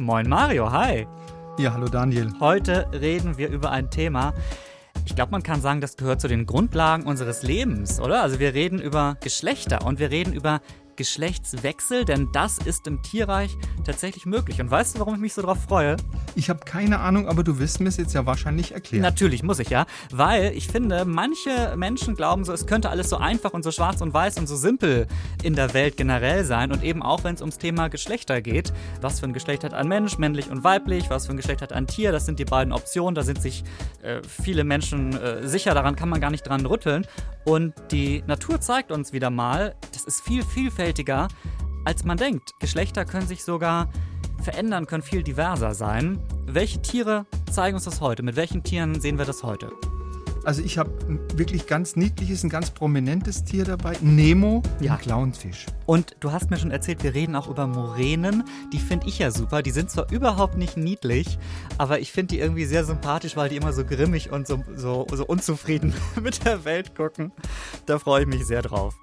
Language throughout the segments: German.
Moin Mario, hi. Ja, hallo Daniel. Heute reden wir über ein Thema, ich glaube, man kann sagen, das gehört zu den Grundlagen unseres Lebens, oder? Also wir reden über Geschlechter und wir reden über Geschlechtswechsel, denn das ist im Tierreich tatsächlich möglich. Und weißt du, warum ich mich so drauf freue? Ich habe keine Ahnung, aber du wirst mir es jetzt ja wahrscheinlich erklären. Natürlich muss ich ja, weil ich finde, manche Menschen glauben so, es könnte alles so einfach und so schwarz und weiß und so simpel in der Welt generell sein und eben auch, wenn es ums Thema Geschlechter geht. Was für ein Geschlecht hat ein Mensch, männlich und weiblich? Was für ein Geschlecht hat ein Tier? Das sind die beiden Optionen. Da sind sich äh, viele Menschen äh, sicher, daran kann man gar nicht dran rütteln. Und die Natur zeigt uns wieder mal, das ist viel vielfältiger, als man denkt. Geschlechter können sich sogar verändern, können viel diverser sein. Welche Tiere zeigen uns das heute? Mit welchen Tieren sehen wir das heute? Also ich habe ein wirklich ganz niedliches, ein ganz prominentes Tier dabei. Nemo, ja. ein Clownfisch. Und du hast mir schon erzählt, wir reden auch über Moränen. Die finde ich ja super. Die sind zwar überhaupt nicht niedlich, aber ich finde die irgendwie sehr sympathisch, weil die immer so grimmig und so, so, so unzufrieden mit der Welt gucken. Da freue ich mich sehr drauf.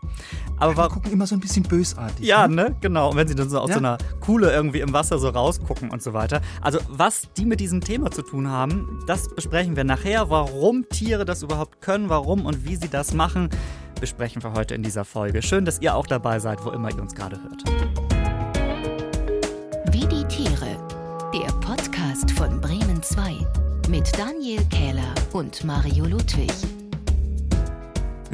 Aber ja, die gucken immer so ein bisschen bösartig. Ja, ne? ne? Genau. Und wenn sie dann so aus ja. so einer Kuhle irgendwie im Wasser so rausgucken und so weiter. Also, was die mit diesem Thema zu tun haben, das besprechen wir nachher. Warum Tiere das überhaupt können, warum und wie sie das machen, besprechen wir heute in dieser Folge. Schön, dass ihr auch dabei seid, wo immer ihr uns gerade hört. Wie die Tiere. Der Podcast von Bremen 2 mit Daniel Kähler und Mario Ludwig.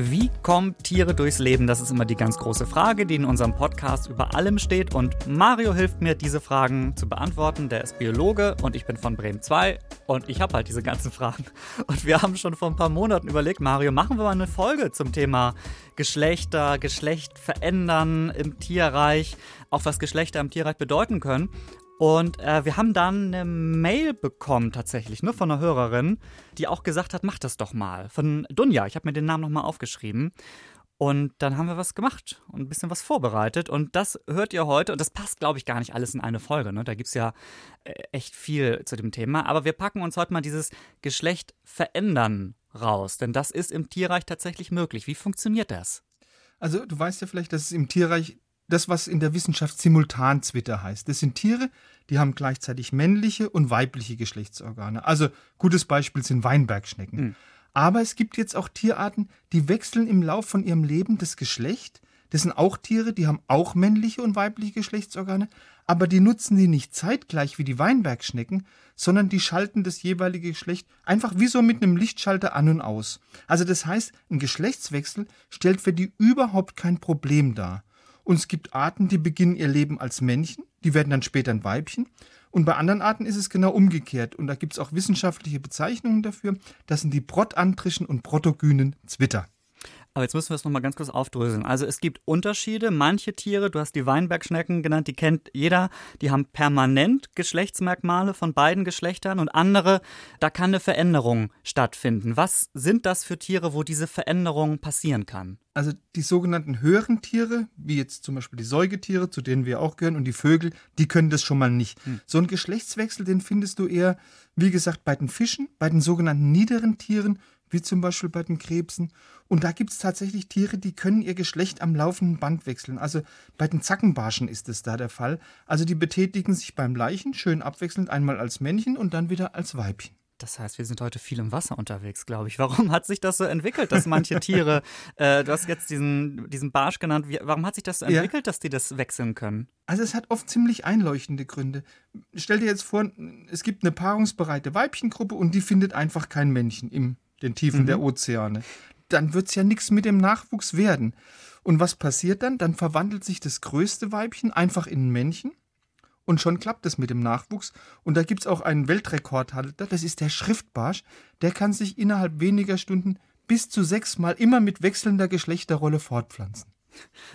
Wie kommen Tiere durchs Leben? Das ist immer die ganz große Frage, die in unserem Podcast über allem steht. Und Mario hilft mir, diese Fragen zu beantworten. Der ist Biologe und ich bin von Bremen 2 und ich habe halt diese ganzen Fragen. Und wir haben schon vor ein paar Monaten überlegt, Mario, machen wir mal eine Folge zum Thema Geschlechter, Geschlecht verändern im Tierreich, auch was Geschlechter im Tierreich bedeuten können. Und äh, wir haben dann eine Mail bekommen tatsächlich, ne, von einer Hörerin, die auch gesagt hat, mach das doch mal. Von Dunja, ich habe mir den Namen nochmal aufgeschrieben. Und dann haben wir was gemacht und ein bisschen was vorbereitet. Und das hört ihr heute. Und das passt, glaube ich, gar nicht alles in eine Folge. Ne? Da gibt es ja äh, echt viel zu dem Thema. Aber wir packen uns heute mal dieses Geschlecht verändern raus. Denn das ist im Tierreich tatsächlich möglich. Wie funktioniert das? Also, du weißt ja vielleicht, dass es im Tierreich das, was in der Wissenschaft Simultanzwitter heißt. Das sind Tiere, die haben gleichzeitig männliche und weibliche Geschlechtsorgane. Also gutes Beispiel sind Weinbergschnecken. Mhm. Aber es gibt jetzt auch Tierarten, die wechseln im Lauf von ihrem Leben das Geschlecht. Das sind auch Tiere, die haben auch männliche und weibliche Geschlechtsorgane, aber die nutzen die nicht zeitgleich wie die Weinbergschnecken, sondern die schalten das jeweilige Geschlecht einfach wie so mit einem Lichtschalter an und aus. Also das heißt, ein Geschlechtswechsel stellt für die überhaupt kein Problem dar. Und es gibt Arten, die beginnen ihr Leben als Männchen, die werden dann später ein Weibchen. Und bei anderen Arten ist es genau umgekehrt. Und da gibt es auch wissenschaftliche Bezeichnungen dafür. Das sind die protantrischen und protogynen Zwitter. Aber jetzt müssen wir es nochmal ganz kurz aufdröseln. Also es gibt Unterschiede. Manche Tiere, du hast die Weinbergschnecken genannt, die kennt jeder, die haben permanent Geschlechtsmerkmale von beiden Geschlechtern und andere, da kann eine Veränderung stattfinden. Was sind das für Tiere, wo diese Veränderung passieren kann? Also die sogenannten höheren Tiere, wie jetzt zum Beispiel die Säugetiere, zu denen wir auch gehören, und die Vögel, die können das schon mal nicht. Hm. So ein Geschlechtswechsel, den findest du eher, wie gesagt, bei den Fischen, bei den sogenannten niederen Tieren wie zum Beispiel bei den Krebsen. Und da gibt es tatsächlich Tiere, die können ihr Geschlecht am laufenden Band wechseln. Also bei den Zackenbarschen ist es da der Fall. Also die betätigen sich beim Leichen schön abwechselnd einmal als Männchen und dann wieder als Weibchen. Das heißt, wir sind heute viel im Wasser unterwegs, glaube ich. Warum hat sich das so entwickelt, dass manche Tiere, äh, du hast jetzt diesen, diesen Barsch genannt, wie, warum hat sich das so entwickelt, ja. dass die das wechseln können? Also es hat oft ziemlich einleuchtende Gründe. Stell dir jetzt vor, es gibt eine paarungsbereite Weibchengruppe und die findet einfach kein Männchen im den Tiefen mhm. der Ozeane. Dann wird es ja nichts mit dem Nachwuchs werden. Und was passiert dann? Dann verwandelt sich das größte Weibchen einfach in ein Männchen und schon klappt es mit dem Nachwuchs. Und da gibt es auch einen Weltrekordhalter, das ist der Schriftbarsch. Der kann sich innerhalb weniger Stunden bis zu sechsmal immer mit wechselnder Geschlechterrolle fortpflanzen.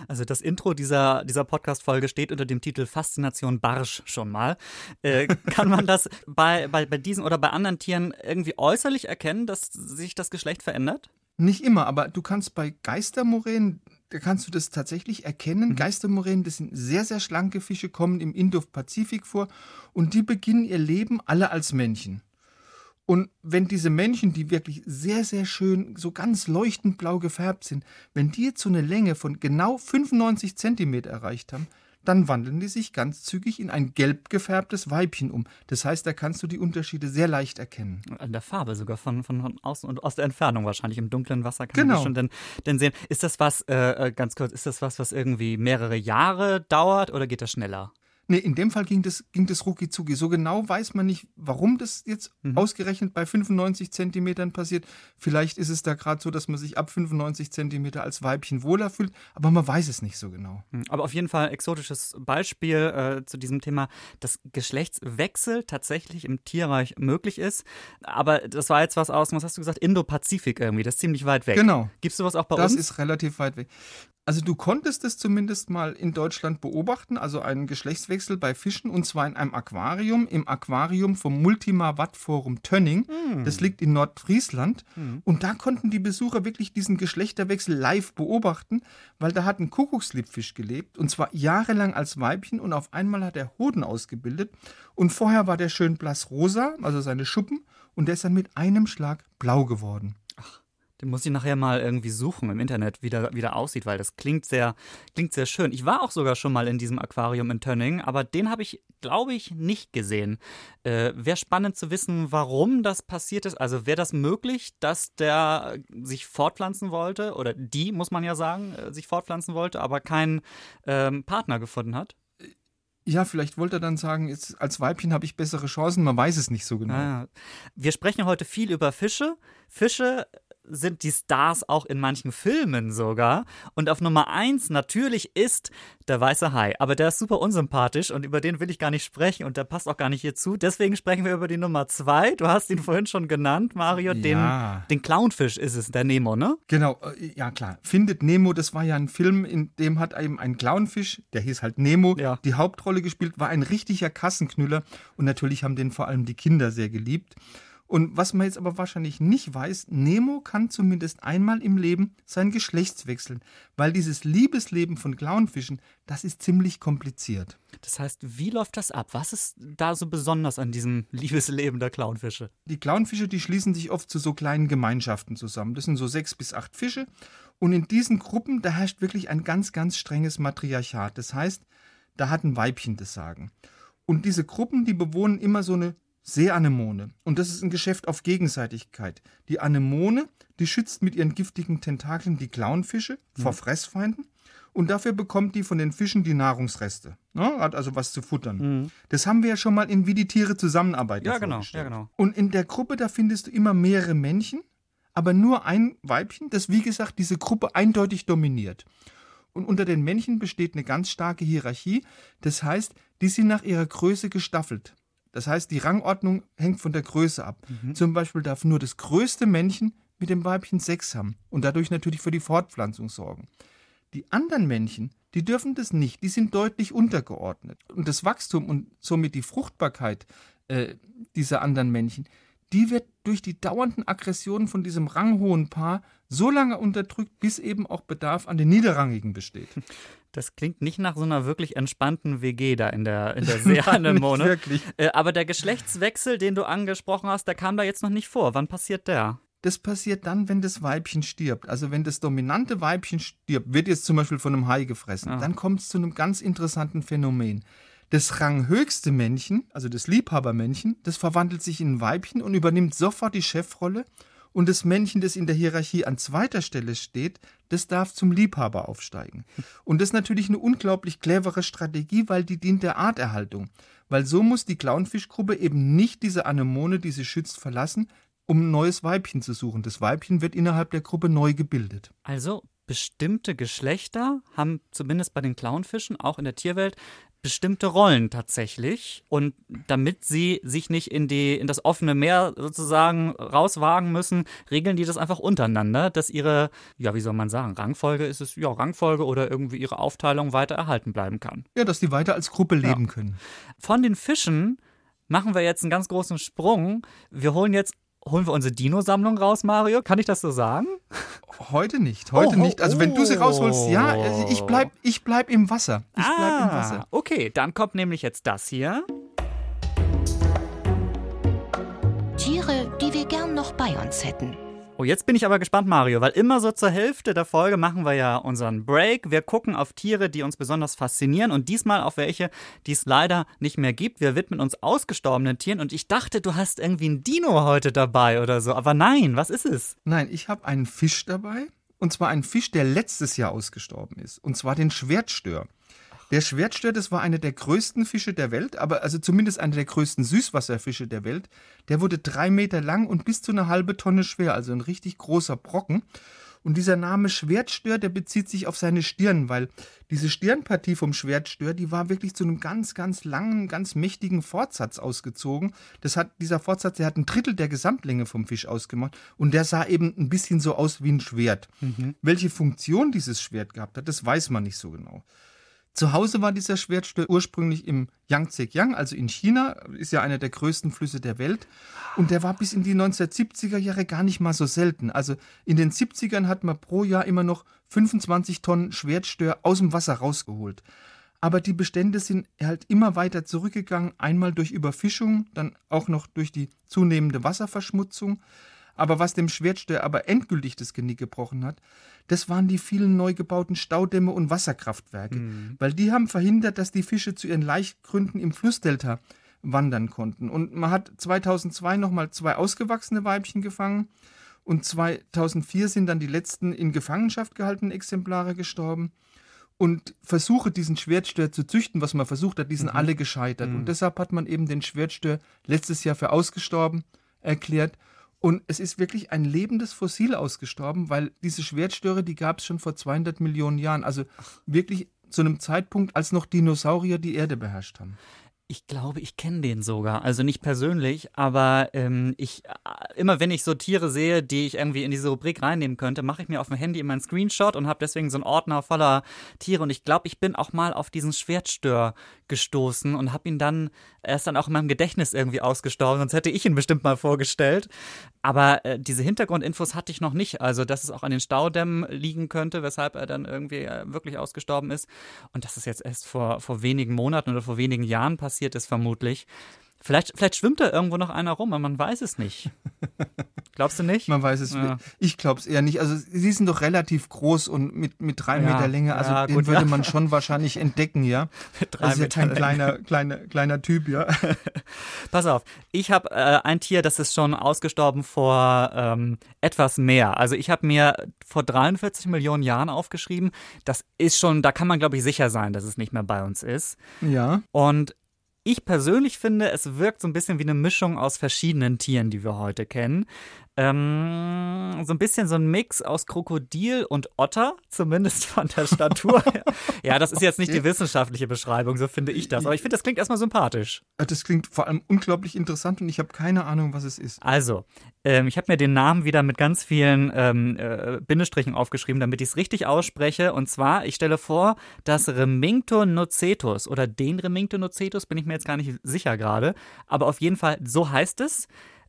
Also das Intro dieser, dieser Podcast-Folge steht unter dem Titel Faszination Barsch schon mal. Äh, kann man das bei, bei, bei diesen oder bei anderen Tieren irgendwie äußerlich erkennen, dass sich das Geschlecht verändert? Nicht immer, aber du kannst bei Geistermoränen, da kannst du das tatsächlich erkennen. Mhm. Geistermoränen, das sind sehr, sehr schlanke Fische, kommen im Indo-Pazifik vor und die beginnen ihr Leben alle als Männchen. Und wenn diese Männchen, die wirklich sehr, sehr schön, so ganz leuchtend blau gefärbt sind, wenn die jetzt so eine Länge von genau 95 Zentimeter erreicht haben, dann wandeln die sich ganz zügig in ein gelb gefärbtes Weibchen um. Das heißt, da kannst du die Unterschiede sehr leicht erkennen. An der Farbe sogar, von, von, von außen und aus der Entfernung wahrscheinlich. Im dunklen Wasser kann Genau. man die schon denn, denn sehen. Ist das was, äh, äh, ganz kurz, ist das was, was irgendwie mehrere Jahre dauert oder geht das schneller? Nee, in dem Fall ging das, ging das rucki zucki. So genau weiß man nicht, warum das jetzt ausgerechnet bei 95 Zentimetern passiert. Vielleicht ist es da gerade so, dass man sich ab 95 Zentimeter als Weibchen wohler fühlt, aber man weiß es nicht so genau. Hm, Aber auf jeden Fall exotisches Beispiel äh, zu diesem Thema, dass Geschlechtswechsel tatsächlich im Tierreich möglich ist. Aber das war jetzt was aus, was hast du gesagt, Indo-Pazifik irgendwie, das ist ziemlich weit weg. Genau. Gibst du was auch bei Das uns? ist relativ weit weg. Also du konntest es zumindest mal in Deutschland beobachten, also einen Geschlechtswechsel bei Fischen und zwar in einem Aquarium, im Aquarium vom Multima Watt Forum Tönning. Das liegt in Nordfriesland und da konnten die Besucher wirklich diesen Geschlechterwechsel live beobachten, weil da hat ein Kuckucksliebfisch gelebt und zwar jahrelang als Weibchen und auf einmal hat er Hoden ausgebildet und vorher war der schön blass rosa, also seine Schuppen und der ist dann mit einem Schlag blau geworden. Den muss ich nachher mal irgendwie suchen im Internet, wie der, wie der aussieht, weil das klingt sehr, klingt sehr schön. Ich war auch sogar schon mal in diesem Aquarium in Tönning, aber den habe ich, glaube ich, nicht gesehen. Äh, Wäre spannend zu wissen, warum das passiert ist. Also wäre das möglich, dass der sich fortpflanzen wollte, oder die, muss man ja sagen, äh, sich fortpflanzen wollte, aber keinen ähm, Partner gefunden hat? Ja, vielleicht wollte er dann sagen, jetzt als Weibchen habe ich bessere Chancen, man weiß es nicht so genau. Ah. Wir sprechen heute viel über Fische. Fische sind die Stars auch in manchen Filmen sogar. Und auf Nummer eins natürlich ist der weiße Hai. Aber der ist super unsympathisch und über den will ich gar nicht sprechen und der passt auch gar nicht hierzu. Deswegen sprechen wir über die Nummer zwei. Du hast ihn vorhin schon genannt, Mario. Den, Ja. den Clownfisch ist es, der Nemo, ne? Genau, äh, ja klar. Findet Nemo, das war ja ein Film, in dem hat eben ein Clownfisch, der hieß halt Nemo, Ja. die Hauptrolle gespielt, war ein richtiger Kassenknüller und natürlich haben den vor allem die Kinder sehr geliebt. Und was man jetzt aber wahrscheinlich nicht weiß, Nemo kann zumindest einmal im Leben sein Geschlechts wechseln, weil dieses Liebesleben von Clownfischen, das ist ziemlich kompliziert. Das heißt, wie läuft das ab? Was ist da so besonders an diesem Liebesleben der Clownfische? Die Clownfische, die schließen sich oft zu so kleinen Gemeinschaften zusammen. Das sind so sechs bis acht Fische. Und in diesen Gruppen, da herrscht wirklich ein ganz, ganz strenges Matriarchat. Das heißt, da hat ein Weibchen das Sagen. Und diese Gruppen, die bewohnen immer so eine Seeanemone. Und das ist ein Geschäft auf Gegenseitigkeit. Die Anemone, die schützt mit ihren giftigen Tentakeln die Clownfische vor Fressfeinden. Und dafür bekommt die von den Fischen die Nahrungsreste. Ne? Hat also was zu futtern. Das haben wir ja schon mal in Wie die Tiere zusammenarbeiten. Ja, genau, ja, genau. Und in der Gruppe, da findest du immer mehrere Männchen, aber nur ein Weibchen, das wie gesagt diese Gruppe eindeutig dominiert. Und unter den Männchen besteht eine ganz starke Hierarchie. Das heißt, die sind nach ihrer Größe gestaffelt. Das heißt, die Rangordnung hängt von der Größe ab. Zum Beispiel darf nur das größte Männchen mit dem Weibchen Sex haben und dadurch natürlich für die Fortpflanzung sorgen. Die anderen Männchen, die dürfen das nicht, die sind deutlich untergeordnet. Und das Wachstum und somit die Fruchtbarkeit äh, dieser anderen Männchen, die wird durch die dauernden Aggressionen von diesem ranghohen Paar so lange unterdrückt, bis eben auch Bedarf an den Niederrangigen besteht. Das klingt nicht nach so einer wirklich entspannten WG da in der, in der Seeanemone. Nicht wirklich. Äh, aber der Geschlechtswechsel, den du angesprochen hast, der kam da jetzt noch nicht vor. Wann passiert der? Das passiert dann, wenn das Weibchen stirbt. Also wenn das dominante Weibchen stirbt, wird jetzt zum Beispiel von einem Hai gefressen, Ah. dann kommt es zu einem ganz interessanten Phänomen. Das ranghöchste Männchen, also das Liebhabermännchen, das verwandelt sich in ein Weibchen und übernimmt sofort die Chefrolle. Und das Männchen, das in der Hierarchie an zweiter Stelle steht, das darf zum Liebhaber aufsteigen. Und das ist natürlich eine unglaublich clevere Strategie, weil die dient der Arterhaltung. Weil so muss die Clownfischgruppe eben nicht diese Anemone, die sie schützt, verlassen, um ein neues Weibchen zu suchen. Das Weibchen wird innerhalb der Gruppe neu gebildet. Also bestimmte Geschlechter haben zumindest bei den Clownfischen, auch in der Tierwelt, bestimmte Rollen tatsächlich. Und damit sie sich nicht in, die, in das offene Meer sozusagen rauswagen müssen, regeln die das einfach untereinander, dass ihre, ja, wie soll man sagen, Rangfolge ist es, ja, Rangfolge oder irgendwie ihre Aufteilung weiter erhalten bleiben kann. Ja, dass die weiter als Gruppe leben können. Von den Fischen machen wir jetzt einen ganz großen Sprung. Wir holen jetzt, holen wir unsere Dino-Sammlung raus, Mario? Kann ich das so sagen? Heute nicht, heute Oh, nicht. Also wenn du sie oh. rausholst, ja, ich bleib, ich bleib im Wasser. Ich bleib im Wasser. Ah, okay, dann kommt nämlich jetzt das hier. Tiere, die wir gern noch bei uns hätten. Oh, jetzt bin ich aber gespannt, Mario, weil immer so zur Hälfte der Folge machen wir ja unseren Break. Wir gucken auf Tiere, die uns besonders faszinieren und diesmal auf welche, die es leider nicht mehr gibt. Wir widmen uns ausgestorbenen Tieren und ich dachte, du hast irgendwie ein Dino heute dabei oder so. Aber nein, was ist es? Nein, ich habe einen Fisch dabei. Und zwar einen Fisch, der letztes Jahr ausgestorben ist. Und zwar den Schwertstör. Der Schwertstör, das war einer der größten Fische der Welt, aber also zumindest einer der größten Süßwasserfische der Welt. Der wurde drei Meter lang und bis zu eine halbe Tonne schwer, also ein richtig großer Brocken. Und dieser Name Schwertstör, der bezieht sich auf seine Stirn, weil diese Stirnpartie vom Schwertstör, die war wirklich zu einem ganz, ganz langen, ganz mächtigen Fortsatz ausgezogen. Das hat, dieser Fortsatz, der hat ein Drittel der Gesamtlänge vom Fisch ausgemacht und der sah eben ein bisschen so aus wie ein Schwert. Mhm. Welche Funktion dieses Schwert gehabt hat, das weiß man nicht so genau. Zu Hause war dieser Schwertstör ursprünglich im Yangtze-Kiang, also in China, ist ja einer der größten Flüsse der Welt. Und der war bis in die 1970er Jahre gar nicht mal so selten. Also in den 70ern hat man pro Jahr immer noch 25 Tonnen Schwertstör aus dem Wasser rausgeholt. Aber die Bestände sind halt immer weiter zurückgegangen, einmal durch Überfischung, dann auch noch durch die zunehmende Wasserverschmutzung. Aber was dem Schwertstör aber endgültig das Genick gebrochen hat, das waren die vielen neu gebauten Staudämme und Wasserkraftwerke. Mhm. Weil die haben verhindert, dass die Fische zu ihren Laichgründen im Flussdelta wandern konnten. Und man hat 2002 nochmal zwei ausgewachsene Weibchen gefangen und 2004 sind dann die letzten in Gefangenschaft gehaltenen Exemplare gestorben. Und Versuche, diesen Schwertstör zu züchten, was man versucht hat, die sind mhm. alle gescheitert. Mhm. Und deshalb hat man eben den Schwertstör letztes Jahr für ausgestorben erklärt. Und es ist wirklich ein lebendes Fossil ausgestorben, weil diese Schwertstöre, die gab es schon vor 200 Millionen Jahren. Also wirklich zu einem Zeitpunkt, als noch Dinosaurier die Erde beherrscht haben. Ich glaube, ich kenne den sogar. Also nicht persönlich, aber ähm, ich äh, immer wenn ich so Tiere sehe, die ich irgendwie in diese Rubrik reinnehmen könnte, mache ich mir auf dem Handy immer einen Screenshot und habe deswegen so einen Ordner voller Tiere. Und ich glaube, ich bin auch mal auf diesen Schwertstör gestoßen und habe ihn dann erst dann auch in meinem Gedächtnis irgendwie ausgestorben, sonst hätte ich ihn bestimmt mal vorgestellt. Aber äh, diese Hintergrundinfos hatte ich noch nicht. Also, dass es auch an den Staudämmen liegen könnte, weshalb er dann irgendwie äh, wirklich ausgestorben ist. Und dass es jetzt erst vor, vor wenigen Monaten oder vor wenigen Jahren passiert passiert ist, vermutlich. Vielleicht, vielleicht schwimmt da irgendwo noch einer rum, aber man weiß es nicht. Glaubst du nicht? Man weiß es. Ja. Ich glaube es eher nicht. Also sie sind doch relativ groß und mit, mit drei ja, Meter Länge. Also ja, den gut, würde man schon wahrscheinlich entdecken, ja. Mit drei das ist Meter ja kein kleiner, kleiner, kleiner Typ, ja. Pass auf, ich habe äh, ein Tier, das ist schon ausgestorben vor ähm, etwas mehr. Also ich habe mir vor 43 Millionen Jahren aufgeschrieben. Das ist schon, da kann man glaube ich sicher sein, dass es nicht mehr bei uns ist. Ja. Und ich persönlich finde, es wirkt so ein bisschen wie eine Mischung aus verschiedenen Tieren, die wir heute kennen. Ähm, so ein bisschen so ein Mix aus Krokodil und Otter, zumindest von der Statur. ja, das ist jetzt nicht die wissenschaftliche Beschreibung, so finde ich das. Aber ich finde, das klingt erstmal sympathisch. Das klingt vor allem unglaublich interessant und ich habe keine Ahnung, was es ist. Also, ähm, ich habe mir den Namen wieder mit ganz vielen ähm, äh, Bindestrichen aufgeschrieben, damit ich es richtig ausspreche. Und zwar, ich stelle vor, das Remingtonocetus oder den Remingtonocetus, bin ich mir jetzt gar nicht sicher gerade. Aber auf jeden Fall, so heißt es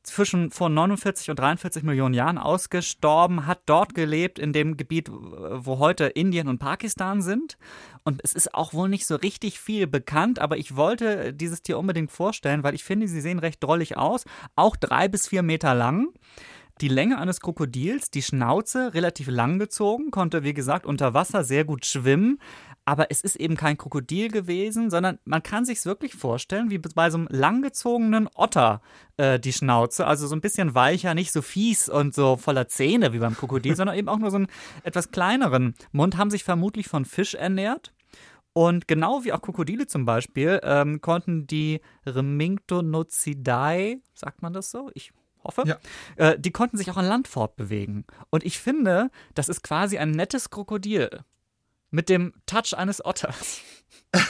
zwischen vor 49 und 43 Millionen Jahren ausgestorben, hat dort gelebt, in dem Gebiet, wo heute Indien und Pakistan sind. Und es ist auch wohl nicht so richtig viel bekannt, aber ich wollte dieses Tier unbedingt vorstellen, weil ich finde, sie sehen recht drollig aus. Auch drei bis vier Meter lang. Die Länge eines Krokodils, die Schnauze relativ lang gezogen, konnte wie gesagt unter Wasser sehr gut schwimmen, aber es ist eben kein Krokodil gewesen, sondern man kann sich wirklich vorstellen, wie bei so einem langgezogenen Otter äh, die Schnauze, also so ein bisschen weicher, nicht so fies und so voller Zähne wie beim Krokodil, sondern eben auch nur so einen etwas kleineren Mund, haben sich vermutlich von Fisch ernährt. Und genau wie auch Krokodile zum Beispiel, ähm, konnten die Remingtonocidae, sagt man das so? Ich hoffe, ja. äh, die konnten sich auch an Land fortbewegen. Und ich finde, das ist quasi ein nettes Krokodil. Mit dem Touch eines Otters.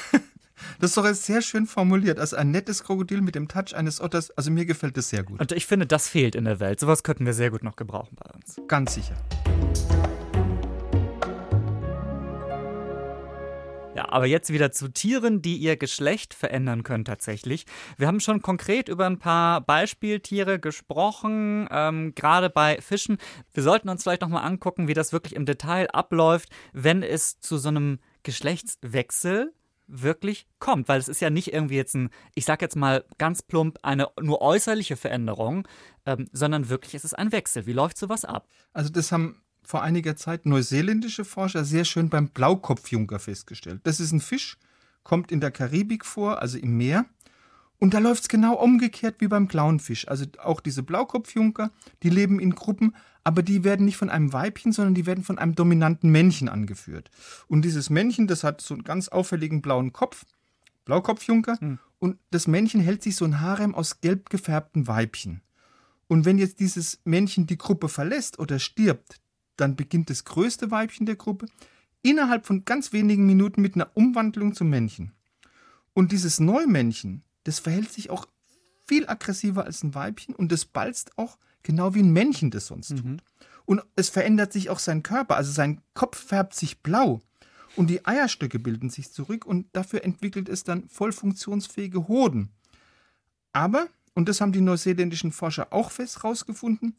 Das ist doch sehr schön formuliert. Also ein nettes Krokodil mit dem Touch eines Otters. Also mir gefällt das sehr gut. Und ich finde, das fehlt in der Welt. Sowas könnten wir sehr gut noch gebrauchen bei uns. Ganz sicher. Ja, aber jetzt wieder zu Tieren, die ihr Geschlecht verändern können tatsächlich. Wir haben schon konkret über ein paar Beispieltiere gesprochen, ähm, gerade bei Fischen. Wir sollten uns vielleicht nochmal angucken, wie das wirklich im Detail abläuft, wenn es zu so einem Geschlechtswechsel wirklich kommt, weil es ist ja nicht irgendwie jetzt ein, ich sag jetzt mal ganz plump, eine nur äußerliche Veränderung, ähm, sondern wirklich es ist ein Wechsel. Wie läuft sowas ab? Also das haben vor einiger Zeit neuseeländische Forscher sehr schön beim Blaukopfjunker festgestellt. Das ist ein Fisch, kommt in der Karibik vor, also im Meer. Und da läuft es genau umgekehrt wie beim Clownfisch. Also auch diese Blaukopfjunker, die leben in Gruppen, aber die werden nicht von einem Weibchen, sondern die werden von einem dominanten Männchen angeführt. Und dieses Männchen, das hat so einen ganz auffälligen blauen Kopf, Blaukopfjunker, mhm. und das Männchen hält sich so ein Harem aus gelb gefärbten Weibchen. Und wenn jetzt dieses Männchen die Gruppe verlässt oder stirbt, dann beginnt das größte Weibchen der Gruppe innerhalb von ganz wenigen Minuten mit einer Umwandlung zum Männchen. Und dieses Neumännchen, das verhält sich auch viel aggressiver als ein Weibchen und das balzt auch genau wie ein Männchen das sonst tut. Mhm. Und es verändert sich auch sein Körper, also sein Kopf färbt sich blau und die Eierstöcke bilden sich zurück und dafür entwickelt es dann voll funktionsfähige Hoden. Aber, und das haben die neuseeländischen Forscher auch fest herausgefunden,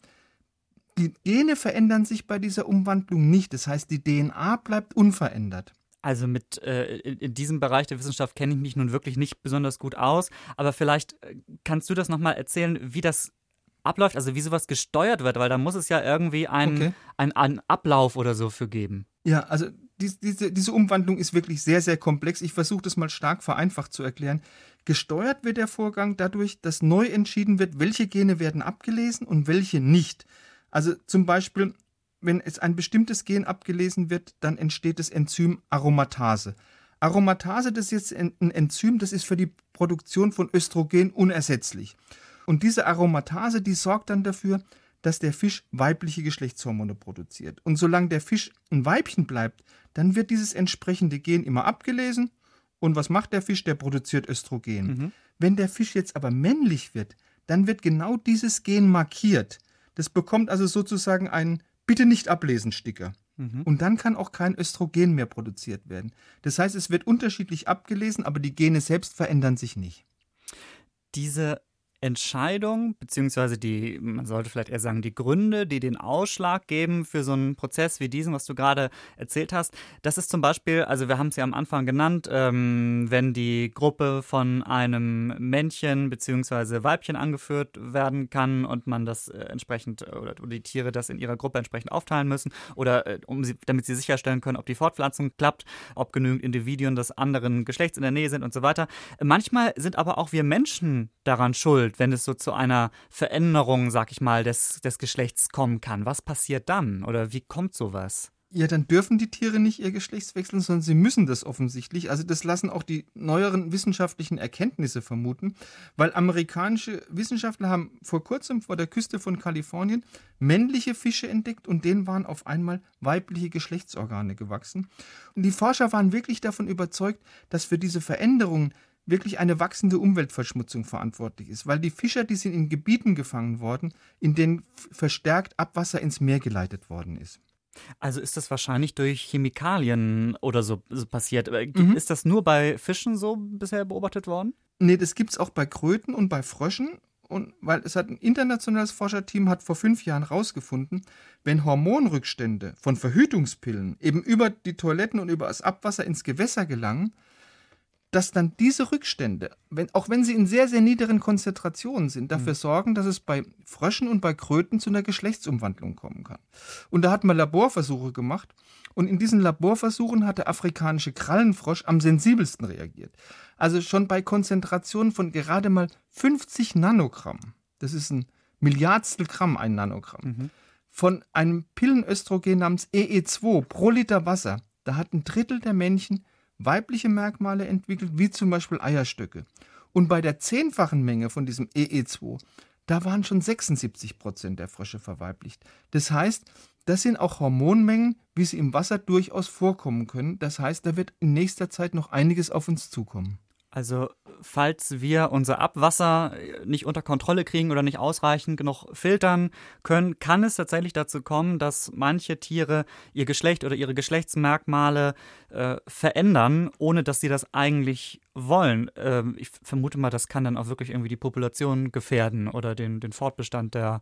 die Gene verändern sich bei dieser Umwandlung nicht. Das heißt, die DNA bleibt unverändert. Also mit äh, in diesem Bereich der Wissenschaft kenne ich mich nun wirklich nicht besonders gut aus, aber vielleicht äh, kannst du das nochmal erzählen, wie das abläuft, also wie sowas gesteuert wird, weil da muss es ja irgendwie einen, okay. einen, einen Ablauf oder so für geben. Ja, also die, diese, diese Umwandlung ist wirklich sehr, sehr komplex. Ich versuche das mal stark vereinfacht zu erklären. Gesteuert wird der Vorgang dadurch, dass neu entschieden wird, welche Gene werden abgelesen und welche nicht. Also zum Beispiel, wenn es ein bestimmtes Gen abgelesen wird, dann entsteht das Enzym Aromatase. Aromatase, das ist jetzt ein Enzym, das ist für die Produktion von Östrogen unersetzlich. Und diese Aromatase, die sorgt dann dafür, dass der Fisch weibliche Geschlechtshormone produziert. Und solange der Fisch ein Weibchen bleibt, dann wird dieses entsprechende Gen immer abgelesen. Und was macht der Fisch? Der produziert Östrogen. Mhm. Wenn der Fisch jetzt aber männlich wird, dann wird genau dieses Gen markiert. Das bekommt also sozusagen einen Bitte nicht ablesen Sticker. Mhm. Und dann kann auch kein Östrogen mehr produziert werden. Das heißt, es wird unterschiedlich abgelesen, aber die Gene selbst verändern sich nicht. Diese Entscheidung, beziehungsweise die, man sollte vielleicht eher sagen, die Gründe, die den Ausschlag geben für so einen Prozess wie diesen, was du gerade erzählt hast, das ist zum Beispiel, also wir haben es ja am Anfang genannt, ähm, wenn die Gruppe von einem Männchen beziehungsweise Weibchen angeführt werden kann und man das äh, entsprechend äh, oder, die Tiere das in ihrer Gruppe entsprechend aufteilen müssen oder äh, um sie, damit sie sicherstellen können, ob die Fortpflanzung klappt, ob genügend Individuen des anderen Geschlechts in der Nähe sind und so weiter. Manchmal sind aber auch wir Menschen daran schuld schuld, wenn es so zu einer Veränderung, sag ich mal, des, des Geschlechts kommen kann? Was passiert dann? Oder wie kommt sowas? Ja, dann dürfen die Tiere nicht ihr Geschlecht wechseln, sondern sie müssen das offensichtlich. Also das lassen auch die neueren wissenschaftlichen Erkenntnisse vermuten, weil amerikanische Wissenschaftler haben vor kurzem vor der Küste von Kalifornien männliche Fische entdeckt und denen waren auf einmal weibliche Geschlechtsorgane gewachsen. Und die Forscher waren wirklich davon überzeugt, dass für diese Veränderungen wirklich eine wachsende Umweltverschmutzung verantwortlich ist, weil die Fischer, die sind in Gebieten gefangen worden, in denen verstärkt Abwasser ins Meer geleitet worden ist. Also ist das wahrscheinlich durch Chemikalien oder so, passiert. Mhm. Ist das nur bei Fischen so bisher beobachtet worden? Nee, das gibt es auch bei Kröten und bei Fröschen. Und weil es hat ein internationales Forscherteam hat vor fünf Jahren herausgefunden, wenn Hormonrückstände von Verhütungspillen eben über die Toiletten und über das Abwasser ins Gewässer gelangen, dass dann diese Rückstände, wenn, auch wenn sie in sehr, sehr niederen Konzentrationen sind, dafür mhm. sorgen, dass es bei Fröschen und bei Kröten zu einer Geschlechtsumwandlung kommen kann. Und da hat man Laborversuche gemacht. Und in diesen Laborversuchen hat der afrikanische Krallenfrosch am sensibelsten reagiert. Also schon bei Konzentrationen von gerade mal 50 Nanogramm. Das ist ein Milliardstel Gramm, ein Nanogramm. Mhm. Von einem Pillenöstrogen namens EE2 pro Liter Wasser. Da hat ein Drittel der Männchen weibliche Merkmale entwickelt, wie zum Beispiel Eierstöcke. Und bei der zehnfachen Menge von diesem EE2, da waren schon 76 Prozent der Frösche verweiblicht. Das heißt, das sind auch Hormonmengen, wie sie im Wasser durchaus vorkommen können. Das heißt, da wird in nächster Zeit noch einiges auf uns zukommen. Also falls wir unser Abwasser nicht unter Kontrolle kriegen oder nicht ausreichend genug filtern können, kann es tatsächlich dazu kommen, dass manche Tiere ihr Geschlecht oder ihre Geschlechtsmerkmale äh, verändern, ohne dass sie das eigentlich wollen. Ähm, ich vermute mal, das kann dann auch wirklich irgendwie die Population gefährden oder den, den Fortbestand der,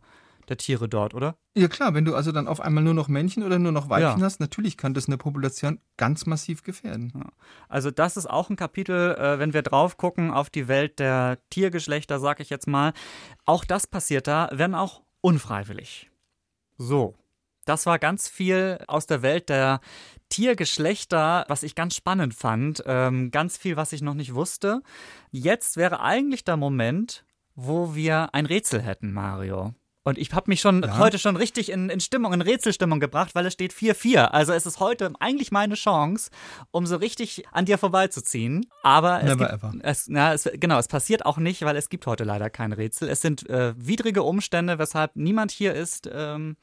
der Tiere dort, oder? Ja klar, wenn du also dann auf einmal nur noch Männchen oder nur noch Weibchen Ja. hast, natürlich kann das eine Population ganz massiv gefährden. Also das ist auch ein Kapitel, äh, wenn wir drauf gucken auf die Welt der Tiergeschlechter, sag ich jetzt mal. Auch das passiert da, wenn auch unfreiwillig. So, das war ganz viel aus der Welt der Tiergeschlechter, was ich ganz spannend fand. Ähm, ganz viel, was ich noch nicht wusste. Jetzt wäre eigentlich der Moment, wo wir ein Rätsel hätten, Mario. Und ich habe mich schon Ja. heute schon richtig in, in Stimmung, in Rätselstimmung gebracht, weil es steht 4-4. Also es ist heute eigentlich meine Chance, um so richtig an dir vorbeizuziehen. Aber es Never gibt, ever. Es, na, es, genau, es passiert auch nicht, weil es gibt heute leider kein Rätsel. Es sind äh, widrige Umstände, weshalb niemand hier ist, ähm,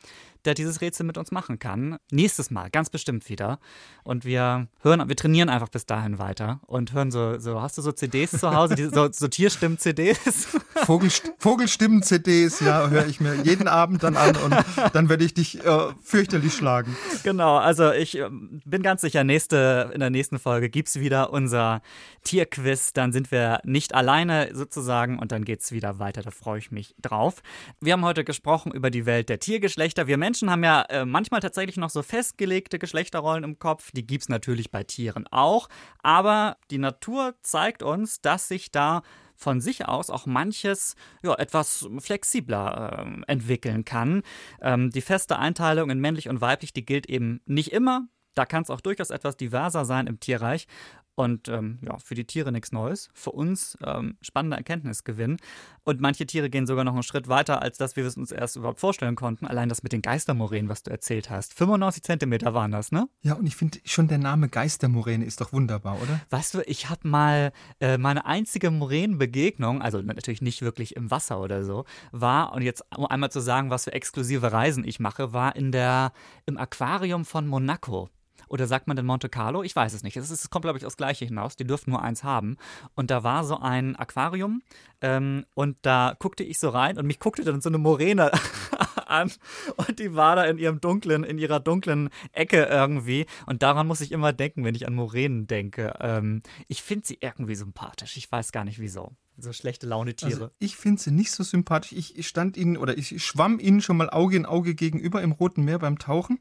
der dieses Rätsel mit uns machen kann. Nächstes Mal, ganz bestimmt wieder. Und wir hören, wir trainieren einfach bis dahin weiter und hören so, so hast du so CDs zu Hause, die, so, so Tierstimmen-CDs? Vogelst Vogelstimmen-CDs, ja, höre ich mir jeden Abend dann an und dann werde ich dich äh, fürchterlich schlagen. Genau, also ich ähm, bin ganz sicher, nächste, in der nächsten Folge gibt es wieder unser Tierquiz. Dann sind wir nicht alleine sozusagen und dann geht es wieder weiter. Da freue ich mich drauf. Wir haben heute gesprochen über die Welt der Tiergeschlechter. Wir Menschen haben ja äh, manchmal tatsächlich noch so festgelegte Geschlechterrollen im Kopf. Die gibt es natürlich bei Tieren auch. Aber die Natur zeigt uns, dass sich da von sich aus auch manches ja, etwas flexibler ähm, entwickeln kann. Ähm, die feste Einteilung in männlich und weiblich, die gilt eben nicht immer. Da kann es auch durchaus etwas diverser sein im Tierreich. Und ähm, ja, für die Tiere nichts Neues. Für uns ähm, spannender Erkenntnisgewinn. Und manche Tiere gehen sogar noch einen Schritt weiter, als dass wir es uns erst überhaupt vorstellen konnten. Allein das mit den Geistermoränen, was du erzählt hast. 95 Zentimeter waren das, ne? Ja, und ich finde schon der Name Geistermoräne ist doch wunderbar, oder? Weißt du, ich habe mal äh, meine einzige Moränenbegegnung, also natürlich nicht wirklich im Wasser oder so, war, und jetzt um einmal zu sagen, was für exklusive Reisen ich mache, war in der, im Aquarium von Monaco. Oder sagt man denn Monte Carlo? Ich weiß es nicht. Es, ist, es kommt, glaube ich, aufs Gleiche hinaus. Die dürften nur eins haben. Und da war so ein Aquarium ähm, und da guckte ich so rein und mich guckte dann so eine Moräne an und die war da in ihrem dunklen, in ihrer dunklen Ecke irgendwie. Und daran muss ich immer denken, wenn ich an Moränen denke. Ähm, ich finde sie irgendwie sympathisch. Ich weiß gar nicht wieso. So schlechte Laune Tiere. Also ich finde sie nicht so sympathisch. Ich stand ihnen oder ich schwamm ihnen schon mal Auge in Auge gegenüber im Roten Meer beim Tauchen.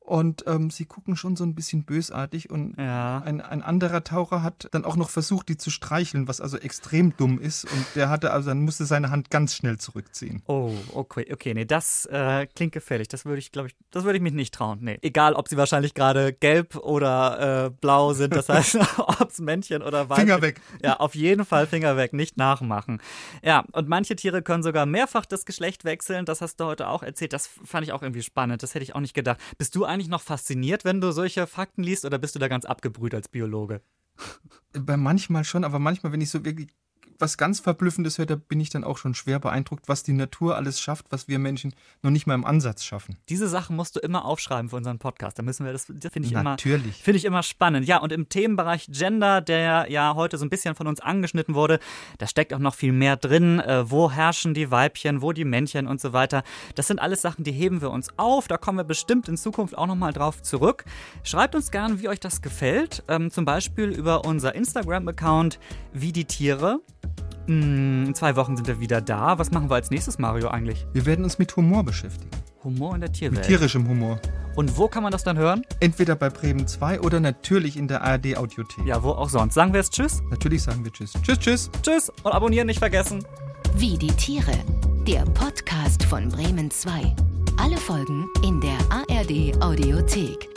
Und ähm, sie gucken schon so ein bisschen bösartig. Und ja. ein, ein anderer Taucher hat dann auch noch versucht, die zu streicheln, was also extrem dumm ist. Und der hatte also, dann musste seine Hand ganz schnell zurückziehen. Oh, okay, okay, nee, das äh, klingt gefährlich. Das würde ich, glaube ich, das würde ich mich nicht trauen. Nee. Egal, ob sie wahrscheinlich gerade gelb oder äh, blau sind, das heißt, ob es Männchen oder Weibchen. Finger weg. Ja, auf jeden Fall Finger weg, nicht nachmachen. Ja, und manche Tiere können sogar mehrfach das Geschlecht wechseln. Das hast du heute auch erzählt. Das fand ich auch irgendwie spannend. Das hätte ich auch nicht gedacht. Bist du eigentlich noch fasziniert, wenn du solche Fakten liest, oder bist du da ganz abgebrüht als Biologe? Bei manchmal schon, aber manchmal, wenn ich so wirklich was ganz Verblüffendes höre, da bin ich dann auch schon schwer beeindruckt, was die Natur alles schafft, was wir Menschen noch nicht mal im Ansatz schaffen. Diese Sachen musst du immer aufschreiben für unseren Podcast. Da müssen wir das, das finde ich immer, Natürlich. finde ich immer spannend. Ja, und im Themenbereich Gender, der ja heute so ein bisschen von uns angeschnitten wurde, da steckt auch noch viel mehr drin. Äh, wo herrschen die Weibchen, wo die Männchen und so weiter. Das sind alles Sachen, die heben wir uns auf. Da kommen wir bestimmt in Zukunft auch nochmal drauf zurück. Schreibt uns gern, wie euch das gefällt. Ähm, zum Beispiel über unser Instagram-Account wie die Tiere. Hm, In zwei Wochen sind wir wieder da. Was machen wir als nächstes, Mario, eigentlich? Wir werden uns mit Humor beschäftigen. Humor in der Mit Tierwelt. tierischem Humor. Und wo kann man das dann hören? Entweder bei Bremen 2 oder natürlich in der ARD Audiothek. Ja, wo auch sonst. Sagen wir jetzt Tschüss. Natürlich sagen wir Tschüss. Tschüss, tschüss. Tschüss und abonnieren nicht vergessen. Wie die Tiere. Der Podcast von Bremen 2. Alle Folgen in der ARD Audiothek.